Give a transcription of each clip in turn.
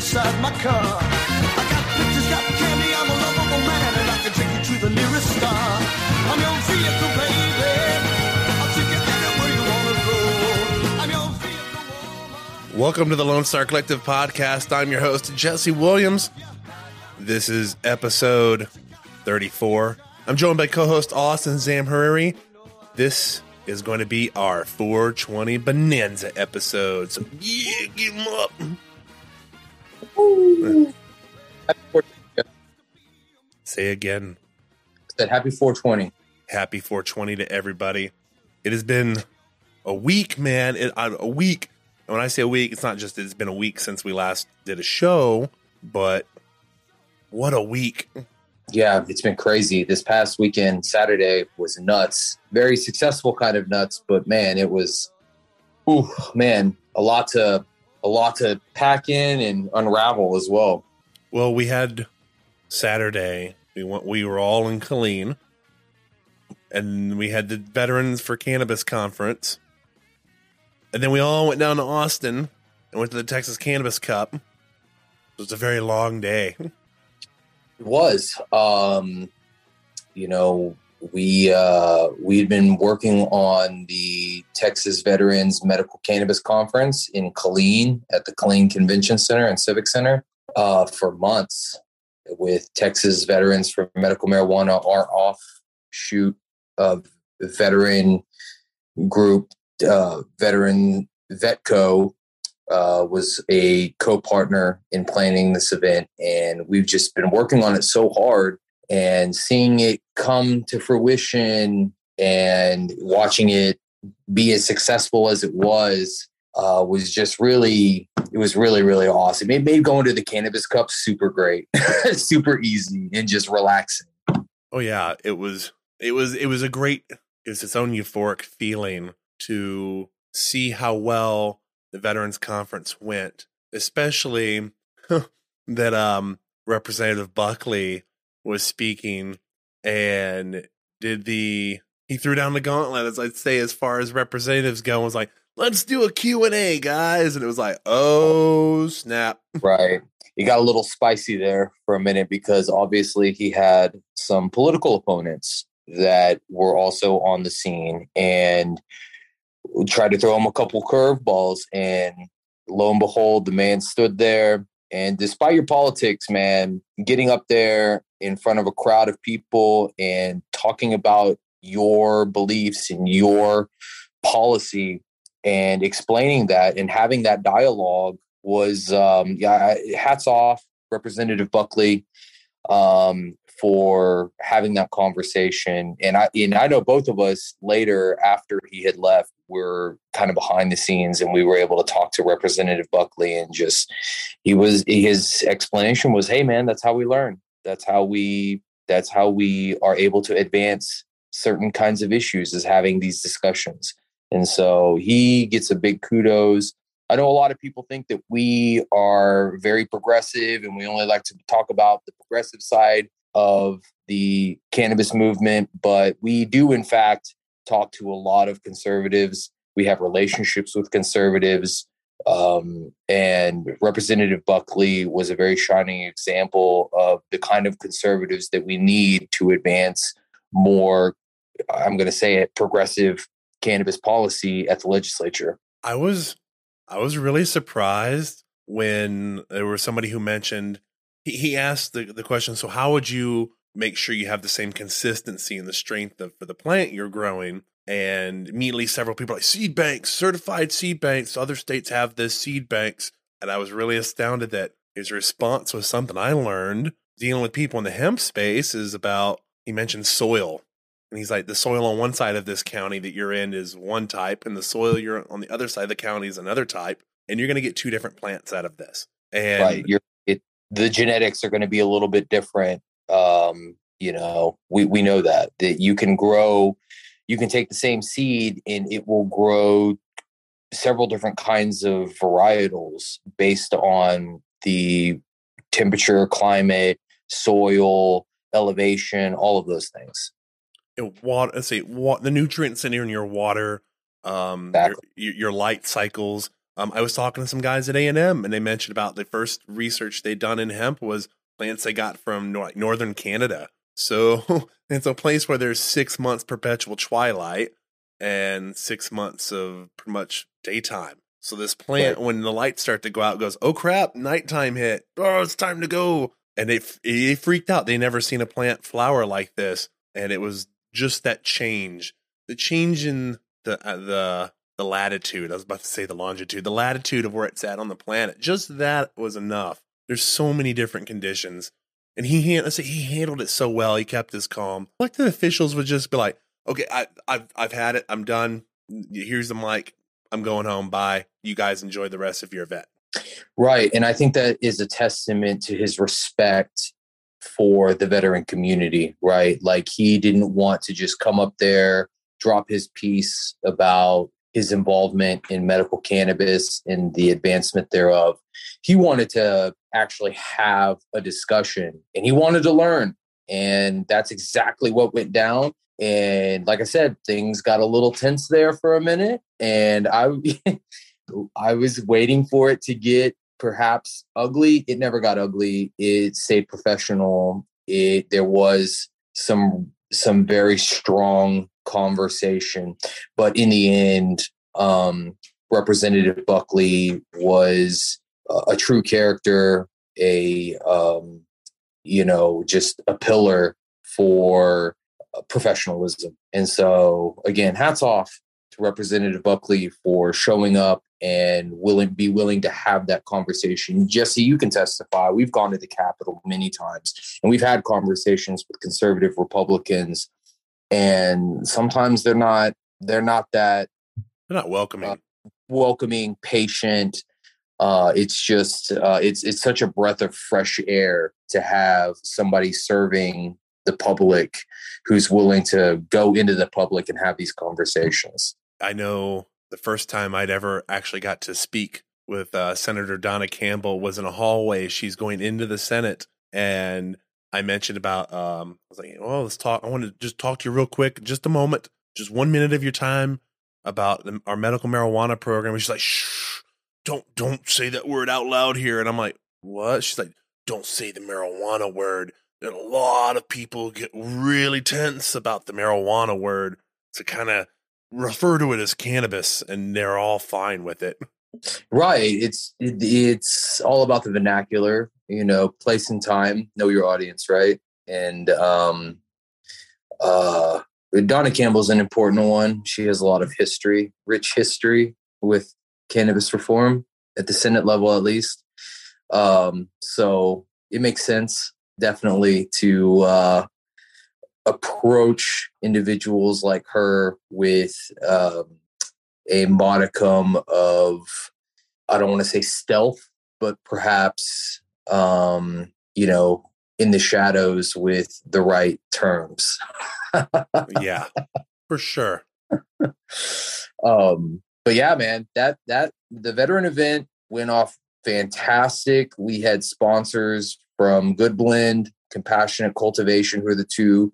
inside my car. I got pictures, got candy, I'm a lovable man, and I can take you to the nearest star. I'm your vehicle, baby. Welcome to the Lone Star Collective podcast. I'm your host, Jesse Williams. This is episode 34. I'm joined by co host Austin Zamhariri. This is going to be our 420 Bonanza episode. So, yeah, give 'em up. Happy 420. Say again, Said happy 420. happy 420 to everybody. It has been a week, man. It, a week. And when I say a week, it's not just that it's been a week since we last did a show, but what a week. Yeah, it's been crazy. This past weekend, Saturday was nuts. Very successful kind of nuts, but man, it was ooh, man, a lot to a lot to pack in and unravel as well. Well, we had Saturday. We went. We were all in Killeen, and we had the Veterans for Cannabis conference, and then we all went down to Austin and went to the Texas Cannabis Cup. It was a very long day. It was. Um, you know, we uh we had been working on the Texas Veterans Medical Cannabis Conference in Killeen at the Killeen Convention Center and Civic Center uh for months with Texas Veterans for Medical Marijuana, our offshoot of veteran group, uh, veteran Vetco uh, was a co-partner in planning this event, and we've just been working on it so hard and seeing it come to fruition and watching it be as successful as it was uh, was just really it was really really awesome. It made going to the cannabis cup super great, super easy, and just relaxing. Oh yeah, it was. It was. It was a great. It was its own euphoric feeling to see how well the Veterans Conference went, especially that um Representative Buckley was speaking and did the he threw down the gauntlet as I'd say as far as representatives go and was like let's do a Q&A guys and it was like oh snap Right. He got a little spicy there for a minute because obviously he had some political opponents that were also on the scene and tried to throw him a couple curveballs. And lo and behold, the man stood there. And despite your politics, man, getting up there in front of a crowd of people and talking about your beliefs and your policy and explaining that and having that dialogue was um yeah hats off representative buckley um for having that conversation. And i and i know both of us later after he had left were kind of behind the scenes and we were able to talk to representative buckley and just he was his explanation was hey man that's how we learn that's how we that's how we are able to advance certain kinds of issues is having these discussions and so he gets a big kudos I know a lot of people think that we are very progressive and we only like to talk about the progressive side of the cannabis movement, but we do, in fact, talk to a lot of conservatives. We have relationships with conservatives. Um, and Representative Buckley was a very shining example of the kind of conservatives that we need to advance more, I'm going to say it, progressive cannabis policy at the legislature. I was I was really surprised when there was somebody who mentioned he, he asked the, the question, so how would you make sure you have the same consistency and the strength of for the plant you're growing? And immediately several people are like seed banks, certified seed banks. Other states have this seed banks. And I was really astounded that his response was something I learned dealing with people in the hemp space is about he mentioned soil. And he's like, the soil on one side of this county that you're in is one type, and the soil you're on the other side of the county is another type, and you're going to get two different plants out of this. And right you're it the genetics are going to be a little bit different um you know we we know that that you can grow you can take the same seed and it will grow several different kinds of varietals based on the temperature climate soil elevation all of those things know, water, let's say wa- the nutrients in your, in your water, um, Exactly. your, your light cycles, Um, I was talking to some guys at A and M, and they mentioned about the first research they'd done in hemp was plants they got from nor- northern Canada. So it's a place where there's six months perpetual twilight and six months of pretty much daytime. So this plant, Right. when the lights start to go out, goes, "Oh crap, nighttime hit! Oh, it's time to go!" And they they freaked out. They never seen a plant flower like this, and it was just that change, the change in the uh, the the latitude. I was about to say the longitude, the latitude of where it's at on the planet. Just that was enough. There's so many different conditions, and he let's say he handled it so well. He kept his calm. Elected officials would just be like, "Okay, I, I've I've had it. I'm done. Here's the mic. I'm going home. Bye. You guys enjoy the rest of your event." Right. And I think that is a testament to his respect for the veteran community, right? Like he didn't want to just come up there, drop his piece about his involvement in medical cannabis and the advancement thereof. He wanted to actually have a discussion and he wanted to learn. And that's exactly what went down. And like I said, things got a little tense there for a minute. And I I was waiting for it to get perhaps ugly. It never got ugly. It stayed professional. It there was some some very strong conversation, but in the end, um, Representative Buckley was a, true character, a um, you know, just a pillar for uh, professionalism. And so, again, hats off to Representative Buckley for showing up and willing be willing to have that conversation. Jesse, you can testify. We've gone to the Capitol many times and we've had conversations with conservative Republicans, and sometimes they're not they're not that They're not welcoming. Uh, welcoming, patient. Uh, it's just uh, it's it's such a breath of fresh air to have somebody serving the public who's willing to go into the public and have these conversations. I know the first time I'd ever actually got to speak with uh, Senator Donna Campbell was in a hallway. She's going into the Senate, and I mentioned about. Um, I was like, "Well, let's talk. I want to just talk to you real quick, just a moment, just one minute of your time about the, our medical marijuana program." And she's like, "Shh, don't don't say that word out loud here." And I'm like, "What?" She's like, "Don't say the marijuana word." And a lot of people get really tense about the marijuana word to kind of refer to it as cannabis and they're all fine with it. Right. It's it, it's all about the vernacular, you know, place and time, know your audience, right? And um uh Donna Campbell's an important one. She has a lot of history, rich history with cannabis reform at the Senate level at least. Um so it makes sense definitely to uh approach individuals like her with um a modicum of I don't want to say stealth, but perhaps um, you know, in the shadows with the right terms. yeah, for sure. um, but yeah, man, that that the veteran event went off fantastic. We had sponsors from Good Blend, Compassionate Cultivation, who are the two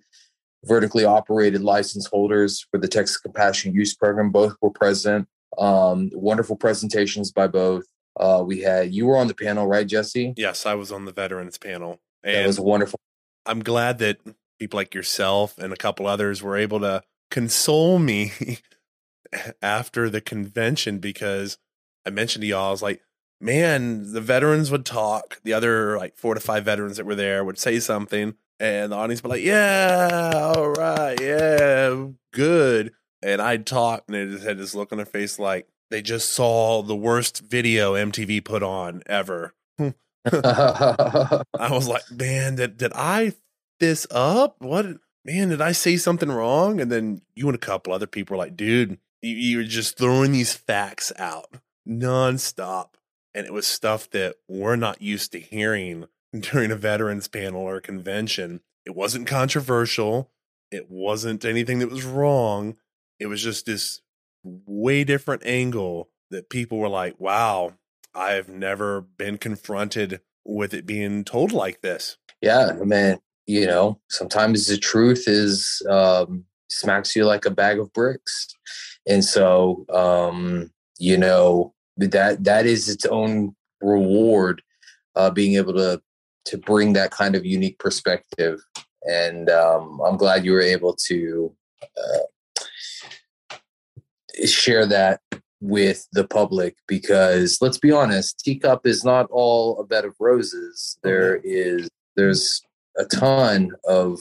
vertically operated license holders for the Texas Compassionate Use Program. Both were present. Um, wonderful presentations by both. Uh, we had you were on the panel, right, Jesse? Yes, I was on the veterans panel. That And was wonderful. I'm glad that people like yourself and a couple others were able to console me after the convention because I mentioned to y'all, I was like, man, the veterans would talk. The other like four to five veterans that were there would say something, and the audience would be like, yeah, all right, yeah, good. And I'd talk, and they just had this look on their face like they just saw the worst video MTV put on ever. I was like, man, did did I f- this up? What man, did I say something wrong? And then you and a couple other people were like, dude, you, you were just throwing these facts out nonstop. And it was stuff that we're not used to hearing during a veterans panel or convention. It wasn't controversial. It wasn't anything that was wrong. It was just this way different angle that people were like, wow, I've never been confronted with it being told like this. yeah, man. You know, sometimes the truth is um, smacks you like a bag of bricks, and so um, you know, that that is its own reward, uh, being able to to bring that kind of unique perspective. And um, I'm glad you were able to uh, share that with the public because let's be honest, TCUP is not all a bed of roses. There is there's a ton of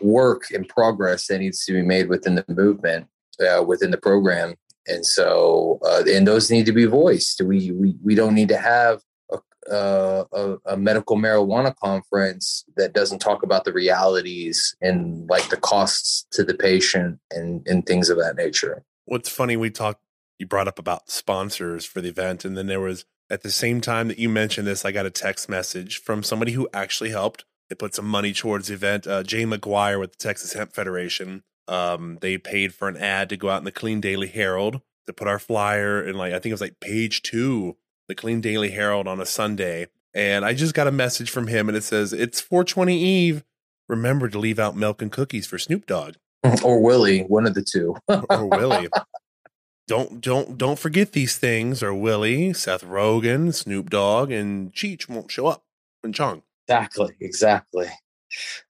work and progress that needs to be made within the movement, uh, within the program, and so uh, and those need to be voiced. We we we don't need to have a, uh, a, a medical marijuana conference that doesn't talk about the realities and like the costs to the patient and and things of that nature. What's funny, we talked. You brought up about sponsors for the event, and then there was at the same time that you mentioned this, I got a text message from somebody who actually helped. They put some money towards the event. Uh, Jay McGuire with the Texas Hemp Federation. Um, they paid for an ad to go out in the Killeen Daily Herald to put our flyer in like I think it was like page two, the Killeen Daily Herald on a Sunday. And I just got a message from him, and it says it's 420 Eve. Remember to leave out milk and cookies for Snoop Dogg or Willie, one of the two, or Willie. don't don't don't forget these things, or Willie, Seth Rogen, Snoop Dogg, and Cheech won't show up, and Chong. Exactly, exactly.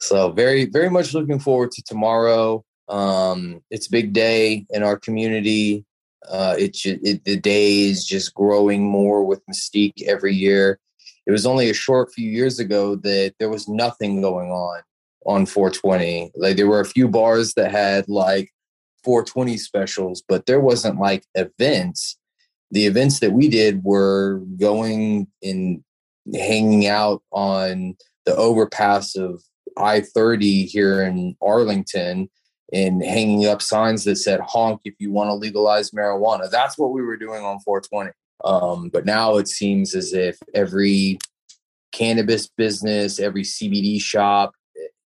So very, very much looking forward to tomorrow. Um, it's a big day in our community. Uh, it, the day is just growing more with Mystique every year. It was only a short few years ago that there was nothing going on on 420. Like there were a few bars that had like 420 specials, but there wasn't like events. The events that we did were going and hanging out on the overpass of I 30 here in Arlington and hanging up signs that said honk if you want to legalize marijuana. That's what we were doing on 420. Um, but now it seems as if every cannabis business, every CBD shop,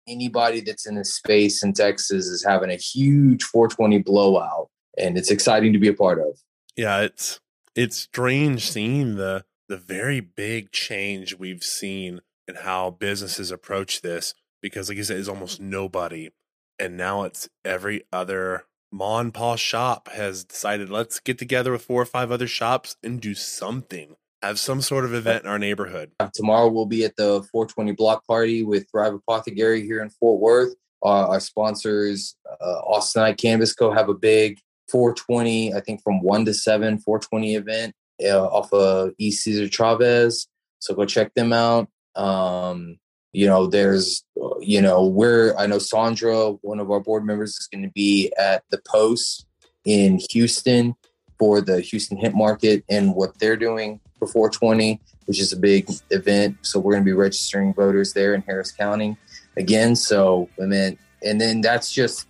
anybody that's in this space in Texas is having a huge 420 blowout, and it's exciting to be a part of. Yeah, it's it's strange seeing the the very big change we've seen in how businesses approach this because like you said, it's almost nobody. And now it's every other Mon Pa shop has decided let's get together with four or five other shops and do something. Have some sort of event in our neighborhood. Tomorrow we'll be at the 420 block party with Thrive Apothecary here in Fort Worth. Uh, our sponsors, uh, Austinite Cannabis Co. have a big 420, I think from 1 to 7 420 event uh, off of East Cesar Chavez. So go check them out. Um, you know, there's, you know, we're, I know Sandra, one of our board members, is going to be at the Post in Houston for the Houston Hemp Market and what they're doing for 420, which is a big event. So we're going to be registering voters there in Harris County again. So, and then, and then that's just,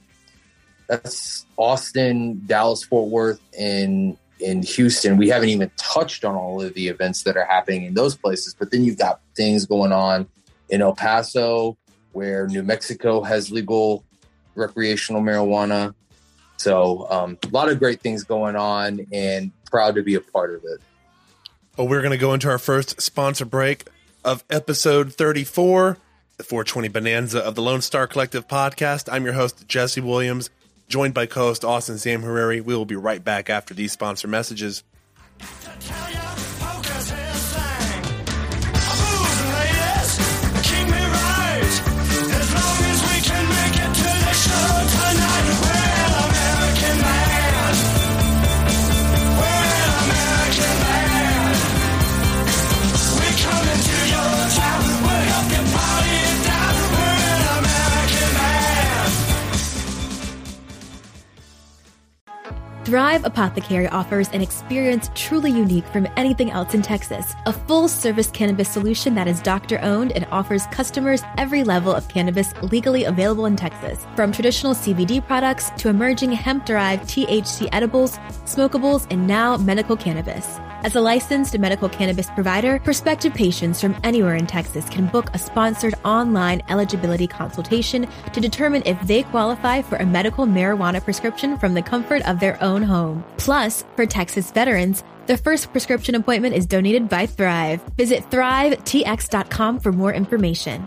that's Austin, Dallas, Fort Worth, and in Houston, we haven't even touched on all of the events that are happening in those places. But then you've got things going on in El Paso, where New Mexico has legal recreational marijuana. So um, a lot of great things going on, and proud to be a part of it. Well, we're going to go into our first sponsor break of episode 34, the 420 Bonanza of the Lone Star Collective podcast. I'm your host, Jesse Williams joined by co-host Austin Zamhariri. We will be right back after these sponsor messages. Thrive Apothecary offers an experience truly unique from anything else in Texas. A full service cannabis solution that is doctor owned and offers customers every level of cannabis legally available in Texas. From traditional CBD products to emerging hemp derived THC edibles, smokables, and now medical cannabis. As a licensed medical cannabis provider, prospective patients from anywhere in Texas can book a sponsored online eligibility consultation to determine if they qualify for a medical marijuana prescription from the comfort of their own home. Plus, for Texas veterans, the first prescription appointment is donated by Thrive. Visit thrivetx.com for more information.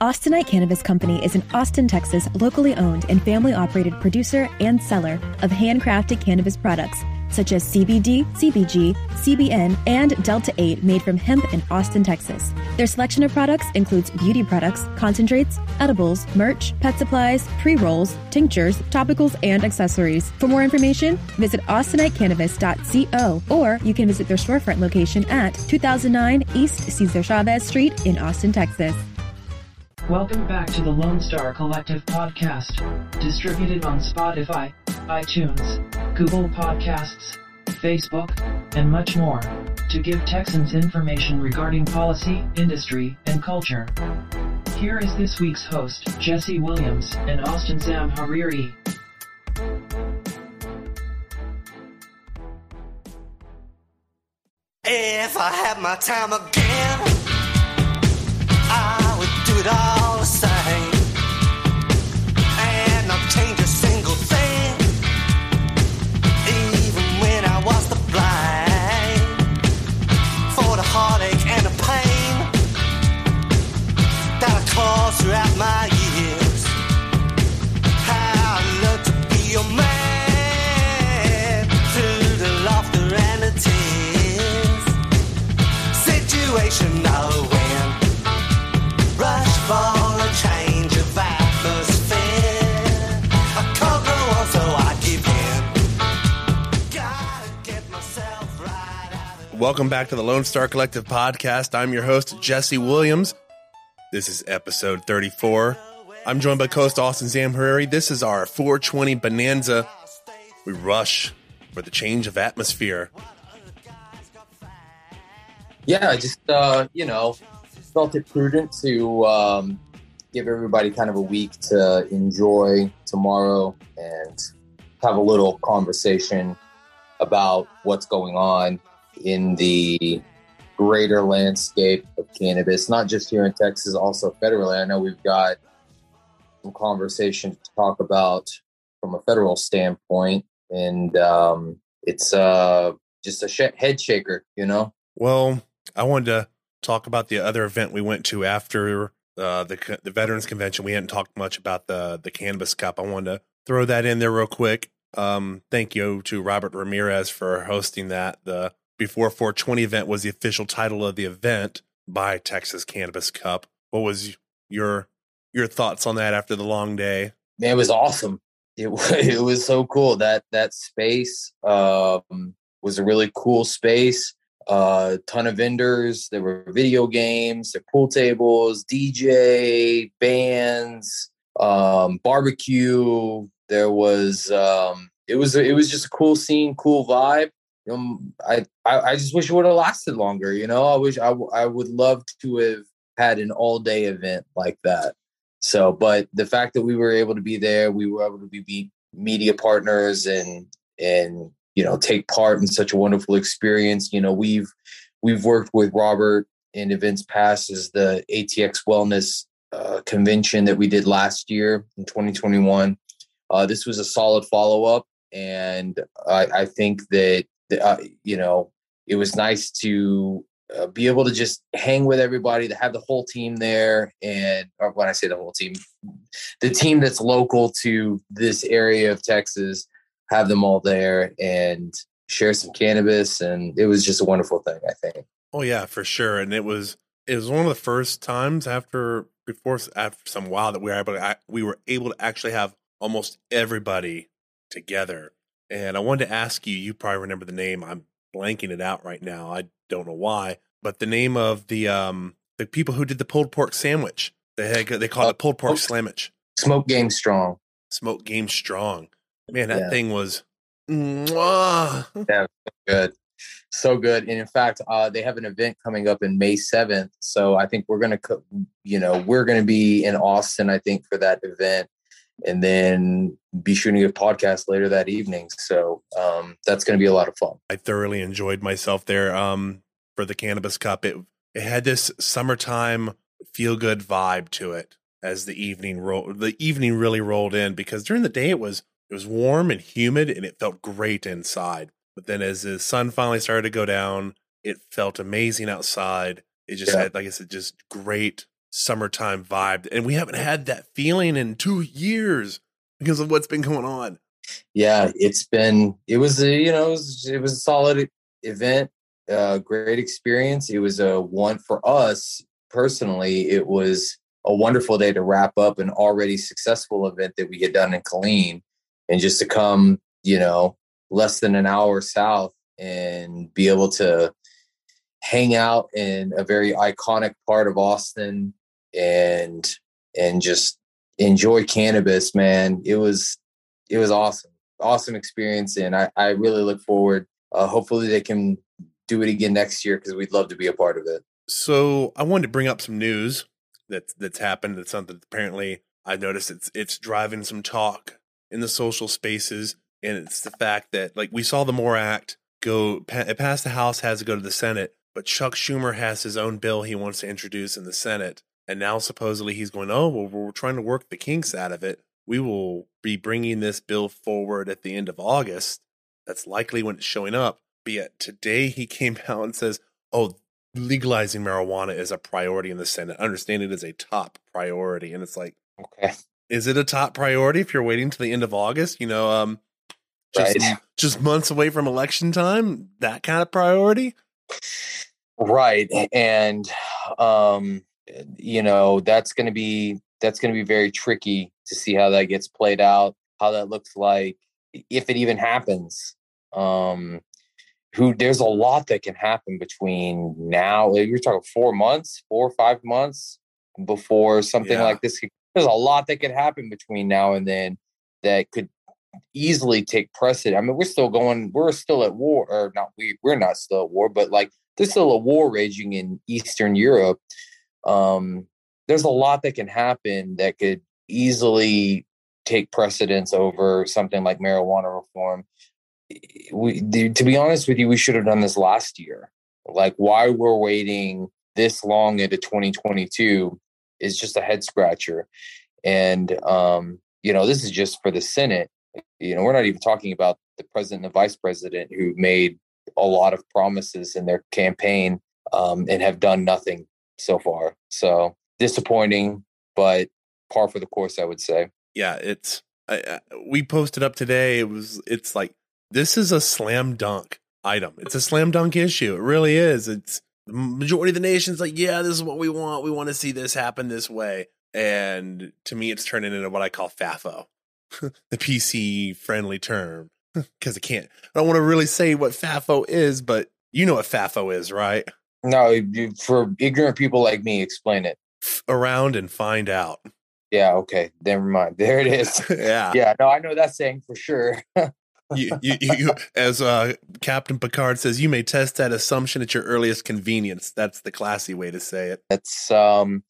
Austinite Cannabis Company is an Austin, Texas, locally owned and family operated producer and seller of handcrafted cannabis products such as CBD, CBG, CBN, and Delta 8 made from hemp in Austin, Texas. Their selection of products includes beauty products, concentrates, edibles, merch, pet supplies, pre rolls, tinctures, topicals, and accessories. For more information, visit austinitecannabis.co or you can visit their storefront location at 2009 East Cesar Chavez Street in Austin, Texas. Welcome back to the Lone Star Collective podcast, distributed on Spotify, iTunes, Google Podcasts, Facebook, and much more, to give Texans information regarding policy, industry, and culture. Here is this week's host, Jesse Williams and Austin Zamhariri. If I had my time again, I would do it all Welcome back to the Lone Star Collective podcast. I'm your host, Jesse Williams. This is episode 34. I'm joined by co-host Austin Zamhariri. This is our 420 Bonanza. We rush for the change of atmosphere. yeah, I just uh, you know felt it prudent to um, give everybody kind of a week to enjoy tomorrow and have a little conversation about what's going on in the greater landscape of cannabis, not just here in Texas, also federally. I know we've got some conversation to talk about from a federal standpoint, and um, it's uh, just a sh- head shaker, you know. Well, I wanted to talk about the other event we went to after uh, the the Veterans Convention. We hadn't talked much about the the Cannabis Cup. I wanted to throw that in there real quick. Um, thank you to Robert Ramirez for hosting that. The Before 420 event was the official title of the event by Texas Cannabis Cup. What was your your thoughts on that after the long day? man, it was awesome. It it was so cool that that space um, was a really cool space. A uh, ton of vendors. There were video games, there pool tables, DJ, bands, um, barbecue. There was um, it was it was just a cool scene, cool vibe. Um, I, I I just wish it would have lasted longer. You know, I wish I w- I would love to have had an all day event like that. So, but the fact that we were able to be there, we were able to be, be media partners and and you know take part in such a wonderful experience. You know, we've we've worked with Robert in events past as the ATX Wellness uh, convention that we did last year in 2021. Uh, this was a solid follow up, and I, I think that uh, you know it was nice to uh, be able to just hang with everybody, to have the whole team there, and or when I say the whole team, the team that's local to this area of Texas, have them all there and share some cannabis, and it was just a wonderful thing. I think. Oh yeah, for sure. And it was it was one of the first times after before after some while that we were able to we were able to actually have almost everybody together. And I wanted to ask you, you probably remember the name. I'm blanking it out right now. I don't know why, but the name of the um the people who did the pulled pork sandwich. They had, they called it pulled pork Oh. sandwich. Smoke game strong. Smoke game strong. Man, that Yeah. thing was mwah. Good. so good. And in fact, uh, they have an event coming up in May 7th. So I think we're going to, you know, we're going to be in Austin, I think, for that event and then be shooting a podcast later that evening. So um, that's going to be a lot of fun. I thoroughly enjoyed myself there um, for the Cannabis Cup. It, it had this summertime feel good vibe to it as the evening roll the evening really rolled in because during the day it was it was warm and humid and it felt great inside. But then as the sun finally started to go down, it felt amazing outside. It just Yeah. had, like I said, just great summertime vibe. And we haven't had that feeling in two years because of what's been going on. yeah it's been it was a you know it was, it was a solid event uh great experience it was a one for us personally it was a wonderful day to wrap up an already successful event that we had done in Killeen and just to come you know less than an hour south and be able to hang out in a very iconic part of Austin and and just enjoy cannabis man it was it was awesome awesome experience and i, I really look forward uh, hopefully they can do it again next year because we'd love to be a part of it So I wanted to bring up some news that's that's happened. That's something that apparently I noticed it's it's driving some talk in the social spaces, and it's the fact that like we saw the MORE Act go it passed the House, has to go to the Senate, but Chuck Schumer has his own bill he wants to introduce in the Senate, and now supposedly he's going, oh well, we're trying to work the kinks out of it. We will be bringing this bill forward at the end of August. That's likely when it's showing up. But yet today he came out and says, oh legalizing marijuana is a priority in the Senate. Understand it is a top priority. And it's like, okay is it a top priority if you're waiting to the end of August? You know, um just Right. just months away from election time, that kind of priority? right and um you know that's going to be that's going to be very tricky to see how that gets played out how that looks like if it even happens um who there's a lot that can happen between now you're talking four months four or five months before something Yeah. like this could- there's a lot that could happen between now and then that could easily take precedent i mean we're still going we're still at war or not we we're not still at war but like there's still a war raging in eastern europe um there's a lot that can happen that could easily take precedence over something like marijuana reform. We to be honest with you we should have done this last year. Like why we're waiting this long into 2022 is just a head scratcher. And um you know this is just for the senate. You know we're not even talking about the president and the vice president who made a lot of promises in their campaign um, and have done nothing so far so disappointing but par for the course i would say Yeah, it's I, I, we posted up today. It was it's like this is a slam dunk item. It's a slam dunk issue. It really is. It's the majority of the nation's like, yeah, this is what we want. We want to see this happen this way. And to me, it's turning into what I call FAFO, the PC friendly term, because I can't. I don't want to really say what FAFO is, but you know what FAFO is, right? No for ignorant people like me explain it around and find out. yeah okay never mind there it is yeah. yeah no i know that saying for sure you, you, you, as uh, Captain Picard says, you may test that assumption at your earliest convenience. That's the classy way to say it. it's um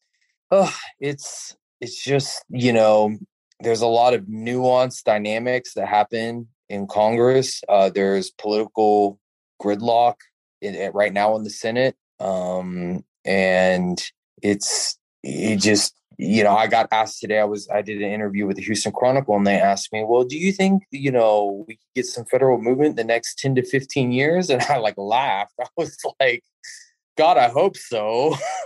oh, it's it's just you know there's a lot of nuanced dynamics that happen in congress uh there's political gridlock in, in- right now in the senate um and it's it just you know i got asked today i was i did an interview with the houston chronicle and they asked me well do you think you know we get some federal movement the next 10 to 15 years and i like laughed i was like God, I hope so.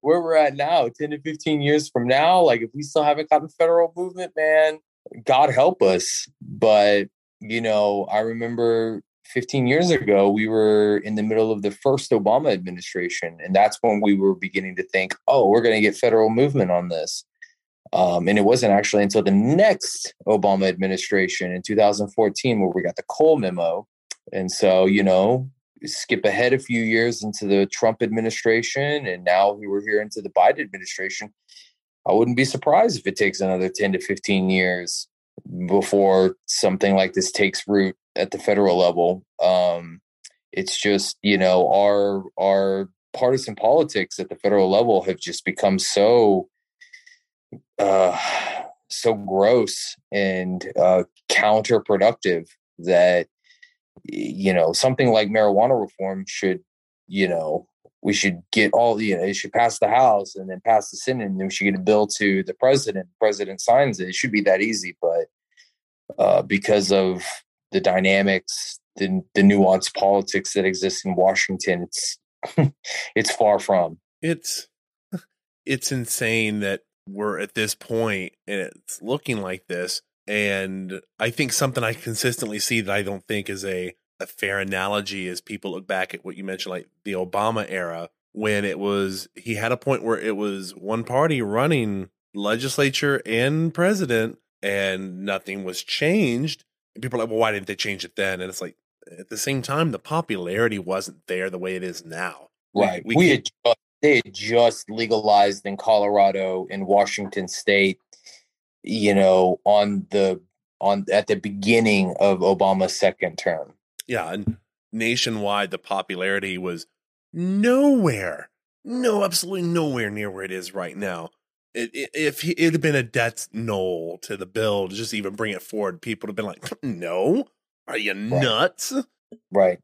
Where we're at now, 10 to 15 years from now, like if we still haven't gotten federal movement, man, God help us. But, you know, I remember 15 years ago, we were in the middle of the first Obama administration. And that's when we were beginning to think, oh, we're going to get federal movement on this. Um, and it wasn't actually until the next Obama administration in 2014 where we got the Cole memo. And so, you know, skip ahead a few years into the Trump administration, and now we were here into the Biden administration. I wouldn't be surprised if it takes another 10 to 15 years before something like this takes root at the federal level. Um, It's just you know our our partisan politics at the federal level have just become so uh, so gross and uh, counterproductive that you know something like marijuana reform should you know we should get all you know it should pass the house and then pass the senate and then we should get a bill to the president the president signs it it should be that easy but uh, because of the dynamics the, the nuanced politics that exists in washington it's it's far from. It's it's insane that we're at this point and it's looking like this. And i think something i consistently see that i don't think is a a fair analogy is people look back at what you mentioned like the obama era when it was he had a point where it was one party running legislature and president and nothing was changed and people are like well why didn't they change it then? And it's like at the same time the popularity wasn't there the way it is now. Right. we, we, can't- had just, they had just legalized in colorado and washington state you know on the on at the beginning of obama's second term. Yeah, and nationwide the popularity was nowhere, no, absolutely nowhere near where it is right now. It, it, if he- it had been a death knoll to the bill to just even bring it forward, people would have been like, "No, are you nuts?" right.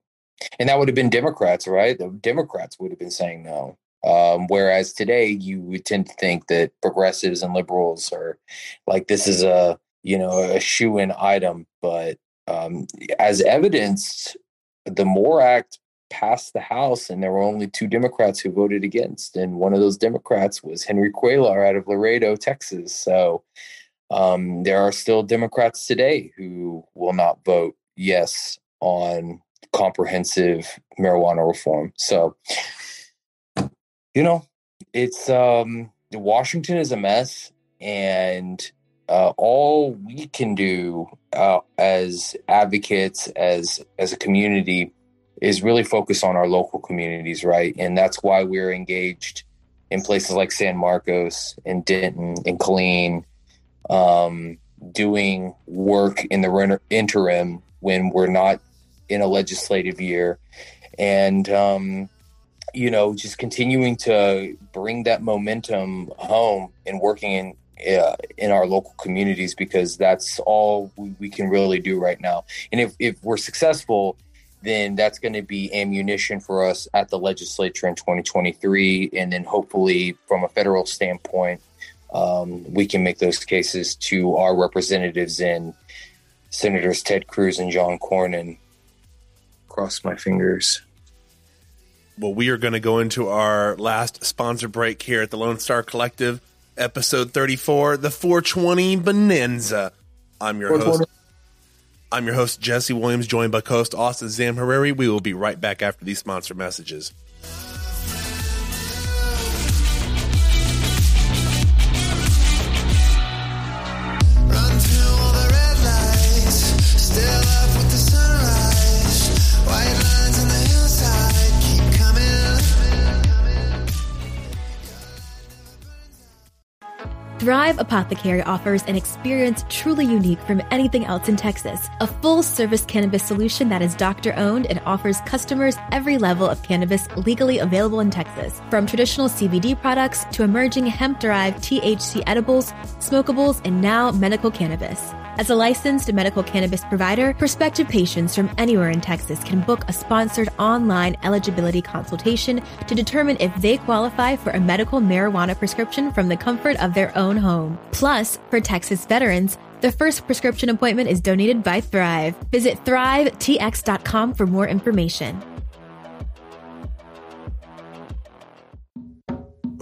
And that would have been democrats right? The democrats would have been saying no. Um, whereas today you would tend to think that progressives and liberals are like this is a you know a shoe-in item but um, as evidenced the MORE act passed the house and there were only two democrats who voted against and one of those democrats was henry cuellar out of laredo texas. So um, there are still democrats today who will not vote yes on comprehensive marijuana reform. So you know it's um washington is a mess and uh, all we can do uh, as advocates as as a community is really focused on our local communities right? And that's why we're engaged in places like san marcos and denton and killeen um, doing work in the interim when we're not in a legislative year. And um, you know just continuing to bring that momentum home and working in uh, in our local communities because that's all we, we can really do right now. And if, if we're successful then that's going to be ammunition for us at the legislature in 2023 and then hopefully from a federal standpoint um, we can make those cases to our representatives in senators ted cruz and john cornyn cross my fingers Well, we are going to go into our last sponsor break here at the Lone Star Collective, episode 34, the 420 Bonanza. I'm your host. I'm your host, Jesse Williams, joined by co-host Austin Zamhariri. We will be right back after these sponsor messages. Thrive Apothecary offers an experience truly unique from anything else in Texas. A full service cannabis solution that is doctor owned and offers customers every level of cannabis legally available in Texas. From traditional CBD products to emerging hemp derived THC edibles, smokables, and now medical cannabis. As a licensed medical cannabis provider, prospective patients from anywhere in Texas can book a sponsored online eligibility consultation to determine if they qualify for a medical marijuana prescription from the comfort of their own home. Plus, for Texas veterans, the first prescription appointment is donated by Thrive. Visit thrivetx.com for more information.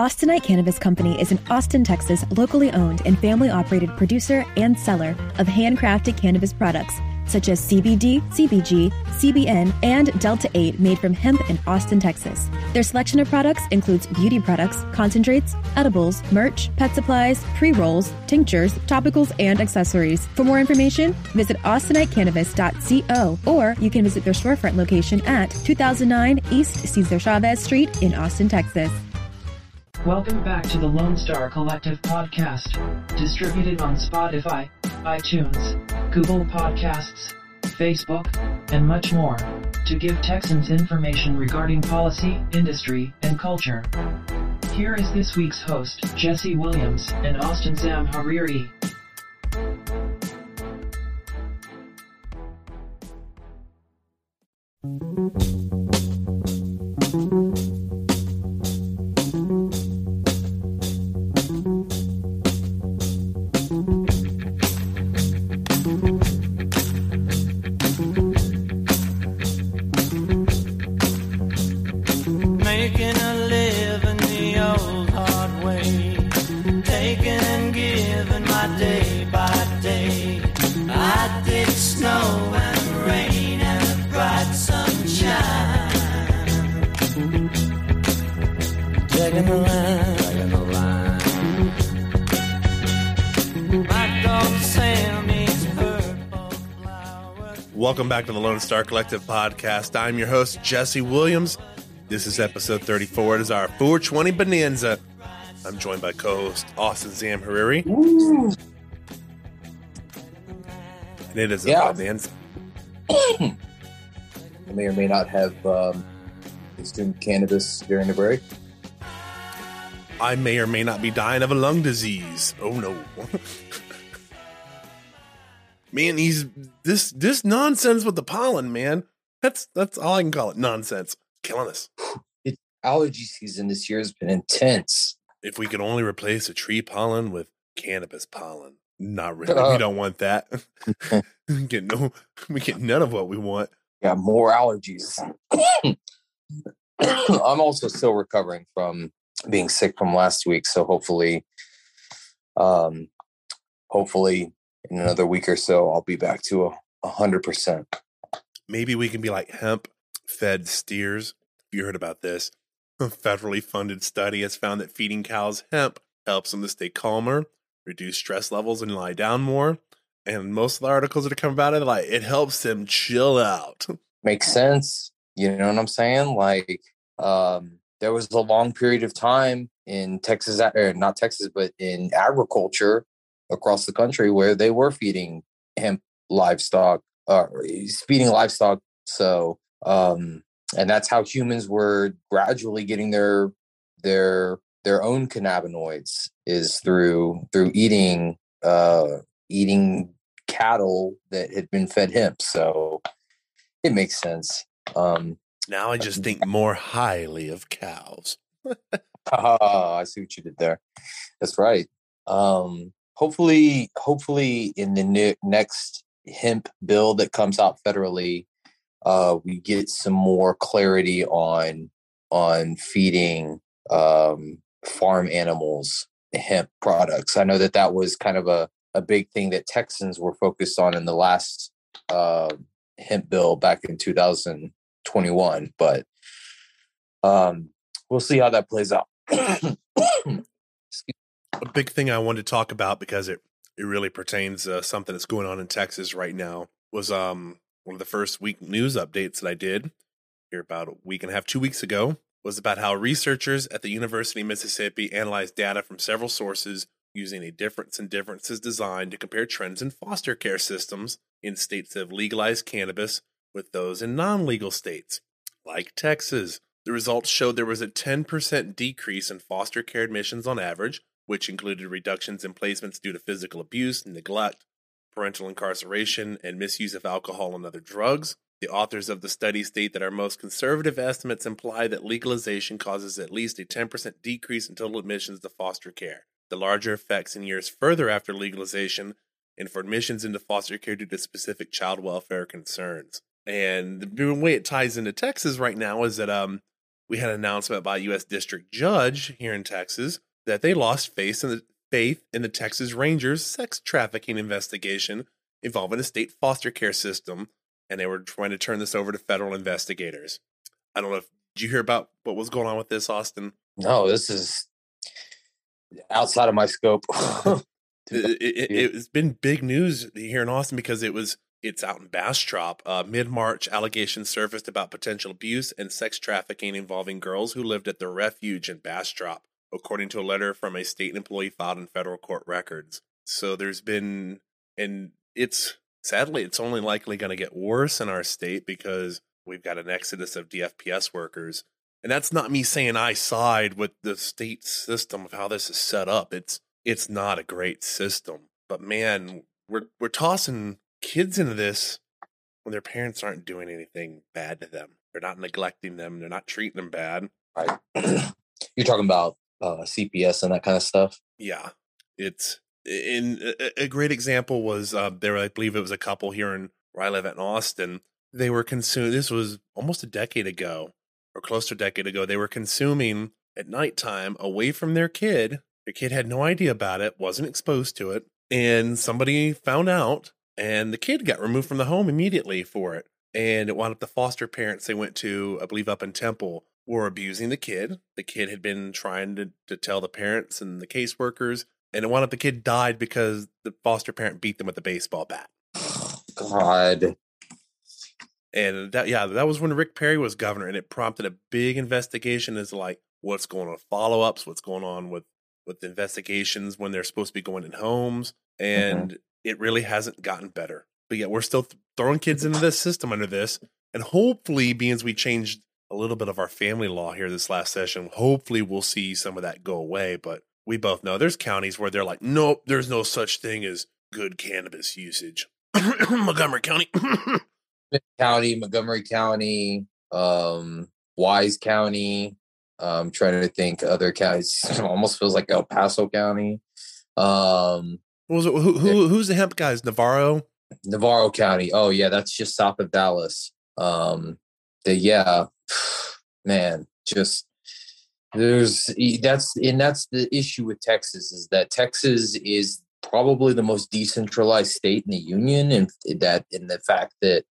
Austinite Cannabis Company is an Austin, Texas, locally owned and family operated producer and seller of handcrafted cannabis products such as CBD, CBG, CBN, and Delta 8 made from hemp in Austin, Texas. Their selection of products includes beauty products, concentrates, edibles, merch, pet supplies, pre rolls, tinctures, topicals, and accessories. For more information, visit austinitecannabis.co or you can visit their storefront location at 2009 East Cesar Chavez Street in Austin, Texas. Welcome back to the Lone Star Collective podcast, distributed on Spotify, iTunes, Google Podcasts, Facebook, and much more, to give Texans information regarding policy, industry, and culture. Here is this week's host, Jesse Williams and Austin Zamhariri. Back to the Lone Star Collective podcast. I'm your host, Jesse Williams. This is episode 34. It is our 420 Bonanza. I'm joined by co host Austin Zamhariri. And it is a Yeah. bonanza. I may or may not have um, consumed cannabis during the break. I may or may not be dying of a lung disease. Oh no. man, he's this this nonsense with the pollen, man. That's that's all I can call it. Nonsense. Killing us. It's allergy season this year has been intense. If we could only replace a tree pollen with cannabis pollen. Not really. Uh. we don't want that. we get no we get none of what we want. Yeah, more allergies. I'm also still recovering from being sick from last week, so hopefully, um, hopefully in another week or so, I'll be back to a hundred percent. Maybe we can be like hemp fed steers. You heard about this. A federally funded study has found that feeding cows hemp helps them to stay calmer, reduce stress levels, and lie down more. And most of the articles that are coming about it, like it helps them chill out. Makes sense. You know what I'm saying? Like, um, there was a long period of time in Texas, or not Texas, but in agriculture across the country where they were feeding hemp livestock, uh, feeding livestock. So, um, and that's how humans were gradually getting their their their own cannabinoids is through through eating uh eating cattle that had been fed hemp so it makes sense um Now I just think more highly of cows. Ah, I see what you did there. That's right. Um, hopefully, hopefully, in the ne- next hemp bill that comes out federally, uh, we get some more clarity on on feeding um, farm animals hemp products. I know that that was kind of a a big thing that Texans were focused on in the last uh, hemp bill back in 2021, but um, we'll see how that plays out. a big thing I wanted to talk about because it it really pertains uh, something that's going on in Texas right now was um one of the first week news updates that I did here about a week and a half, two weeks ago was about how researchers at the University of Mississippi analyzed data from several sources using a difference in differences design to compare trends in foster care systems in states that have legalized cannabis with those in non-legal states like Texas. The results showed there was a 10% decrease in foster care admissions on average, which included reductions in placements due to physical abuse, neglect, parental incarceration, and misuse of alcohol and other drugs. The authors of the study state that our most conservative estimates imply that legalization causes at least a 10% decrease in total admissions to foster care. The larger effects in years further after legalization and for admissions into foster care due to specific child welfare concerns. And the way it ties into Texas right now is that um, we had an announcement by a U.S. District Judge here in Texas that they lost faith in the faith in the Texas Rangers sex trafficking investigation involving a state foster care system, and they were trying to turn this over to federal investigators. I don't know if did you hear about what was going on with this, Austin? No, this is outside of my scope. It, it, it, has been big news here in Austin because it was it's out in Bastrop. Uh, Mid March, allegations surfaced about potential abuse and sex trafficking involving girls who lived at the refuge in Bastrop, according to a letter from a state employee filed in federal court records. So there's been, and it's sadly, it's only likely going to get worse in our state because we've got an exodus of DFPS workers. And that's not me saying I side with the state system of how this is set up. It's it's not a great system. But man, we're we're tossing kids into this when their parents aren't doing anything bad to them. They're not neglecting them. They're not treating them bad. right. You're talking about uh, CPS and that kind of stuff. Yeah, it's in a, great example was uh, there. I believe it was a couple here in where I live in Austin. They were consuming. This was almost a decade ago, or close to a decade ago. They were consuming at nighttime away from their kid. Their kid had no idea about it, wasn't exposed to it, and somebody found out, and the kid got removed from the home immediately for it. And it wound up the foster parents they went to, I believe, up in Temple, were abusing the kid. The kid had been trying to, to tell the parents and the caseworkers, and it wound up the kid died because the foster parent beat them with a baseball bat. God. And that, yeah, that was when Rick Perry was governor, and it prompted a big investigation as like what's going on, follow ups, what's going on with with investigations when they're supposed to be going in homes, mm-hmm. and it really hasn't gotten better. But yet we're still th- throwing kids into this system under this, and hopefully, being as we changed a little bit of our family law here this last session, hopefully we'll see some of that go away. But we both know there's counties where they're like, nope, there's no such thing as good cannabis usage. Montgomery County. County, Montgomery County, um, Wise County. I'm trying to think other counties. It almost feels like El Paso County. Um, was it? Who, who, who's the hemp guys? Navarro? Navarro County. Oh yeah, that's just south of Dallas. Um, the yeah, man, just there's that's and that's the issue with Texas is that Texas is probably the most decentralized state in the union, and that in the fact that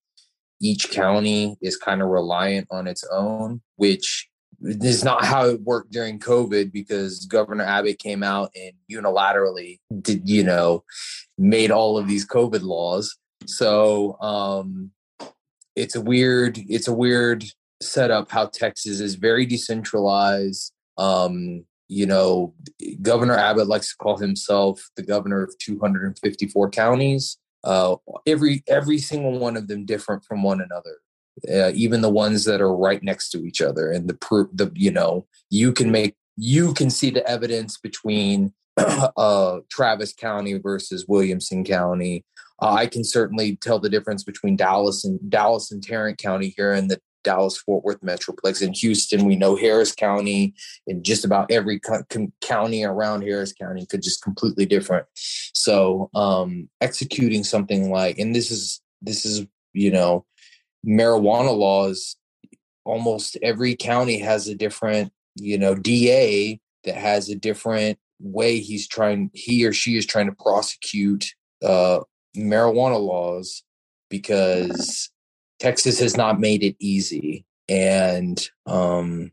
each county is kind of reliant on its own, which is not how it worked during COVID because Governor Abbott came out and unilaterally did, you know, made all of these COVID laws. So um it's a weird, it's a weird setup how Texas is very decentralized. Um, you know, Governor Abbott likes to call himself the governor of 254 counties. Uh, every every single one of them different from one another uh, even the ones that are right next to each other and the proof the you know you can make you can see the evidence between uh Travis County versus Williamson County uh, I can certainly tell the difference between Dallas and Dallas and Tarrant County here and the Dallas Fort Worth Metroplex. In Houston we know Harris County and just about every co- com- county around Harris County could just completely different. So um executing something like and this is this is you know marijuana laws almost every county has a different you know da that has a different way he's trying he or she is trying to prosecute uh marijuana laws because texas has not made it easy and um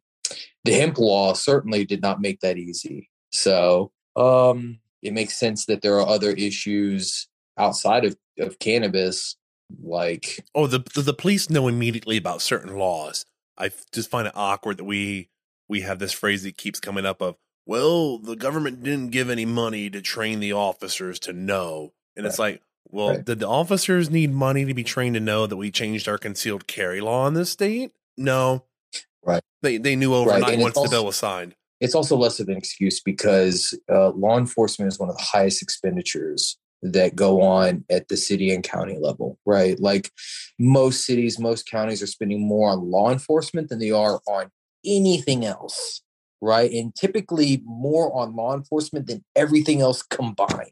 the hemp law certainly did not make that easy so um it makes sense that there are other issues outside of, of cannabis like Oh, the, the the police know immediately about certain laws. I just find it awkward that we we have this phrase that keeps coming up of, well, the government didn't give any money to train the officers to know. And it's like, well, Right. did the officers need money to be trained to know that we changed our concealed carry law in this state? No. Right. They they knew overnight it's once the bill was signed. it's also less of an excuse because uh, law enforcement is one of the highest expenditures that go on at the city and county level, right? Like most cities, most counties are spending more on law enforcement than they are on anything else, right? And typically more on law enforcement than everything else combined.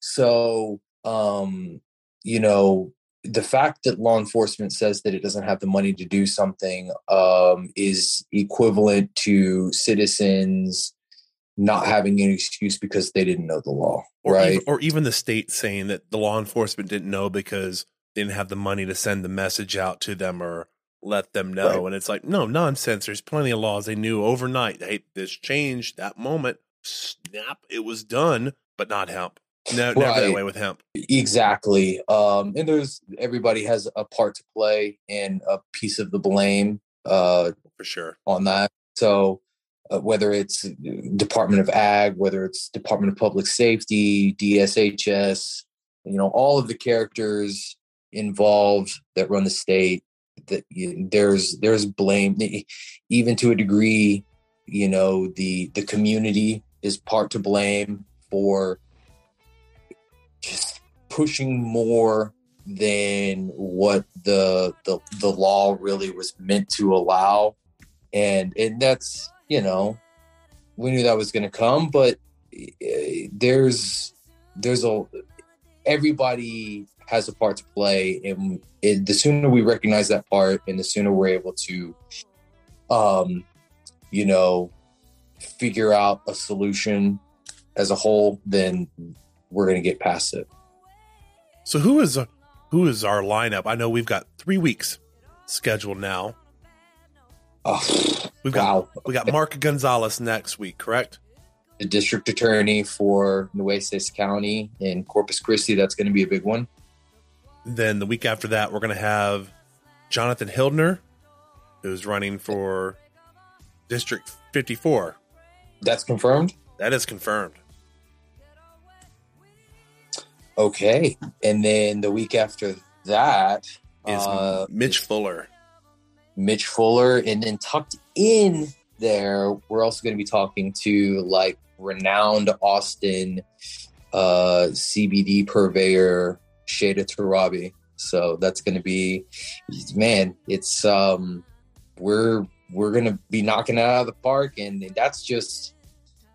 So, um, you know, the fact that law enforcement says that it doesn't have the money to do something um, is equivalent to citizens not having an excuse because they didn't know the law, or right? even, or even the state saying that the law enforcement didn't know because they didn't have the money to send the message out to them or let them know. Right. And it's like, no, nonsense. There's plenty of laws they knew overnight. Hey, this changed that moment. Snap, it was done, but not hemp. No, never that way with hemp. Exactly. Um, and there's everybody has a part to play and a piece of the blame uh, For sure. on that. So uh, whether it's Department of Ag, whether it's Department of Public Safety, DSHS, you know, all of the characters involved that run the state, that you, there's there's blame, even to a degree. You know, the the community is part to blame for just pushing more than what the the the law really was meant to allow. And and that's you know we knew that was going to come but eh, there's there's a everybody has a part to play and it, the sooner we recognize that part and the sooner we're able to um you know figure out a solution as a whole then we're going to get past it So who is uh, who is our lineup? I know we've got three weeks scheduled now. oh, We've got wow we got Mark Gonzalez next week, correct? the district attorney for Nueces County in Corpus Christi. That's going to be a big one. Then the week after that, we're going to have Jonathan Hildner, who's running for District 54. That's confirmed. That is confirmed. Okay. And then the week after that Is uh, Mitch Fuller. Mitch Fuller. And then tucked in there, we're also going to be talking to like renowned Austin uh, CBD purveyor, Shada Tarabi. So that's going to be, man, it's, um, we're, we're going to be knocking it out of the park. And that's just,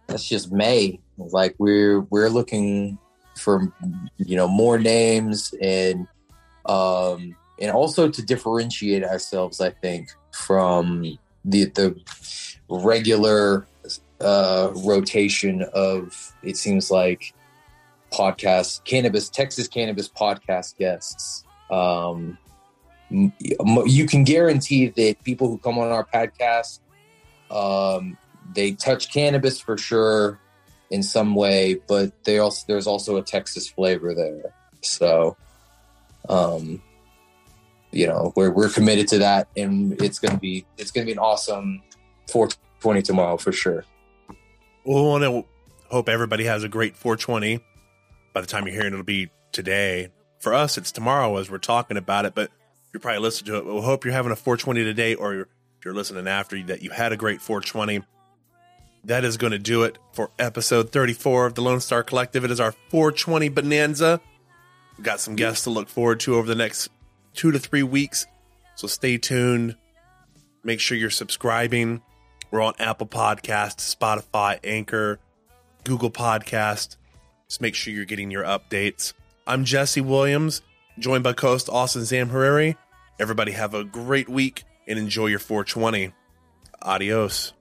that's just May. Like we're, we're looking for, you know, more names and, um, and also to differentiate ourselves, I think, from the the regular uh, rotation of it seems like podcast cannabis Texas cannabis podcast guests. Um, you can guarantee that people who come on our podcast, um, they touch cannabis for sure in some way, but they also there's also a Texas flavor there. So, um, you know, we're we're committed to that, and it's gonna be it's gonna be an awesome 420 tomorrow for sure. Well, we want to hope everybody has a great 420. By the time you're hearing it, it'll be today. For us, it's tomorrow as we're talking about it, but you're probably listening to it. We'll hope you're having a 420 today, or if you're listening after that, you had a great 420. That is going to do it for episode 34 of the Lone Star Collective. It is our 420 bonanza. We've got some guests to look forward to over the next two to three weeks. So stay tuned. Make sure you're subscribing. We're on Apple Podcast, Spotify, Anchor, Google Podcast. Just make sure you're getting your updates. I'm Jesse Williams, joined by co-host Austin Zamhariri. Everybody have a great week and enjoy your 420. Adios.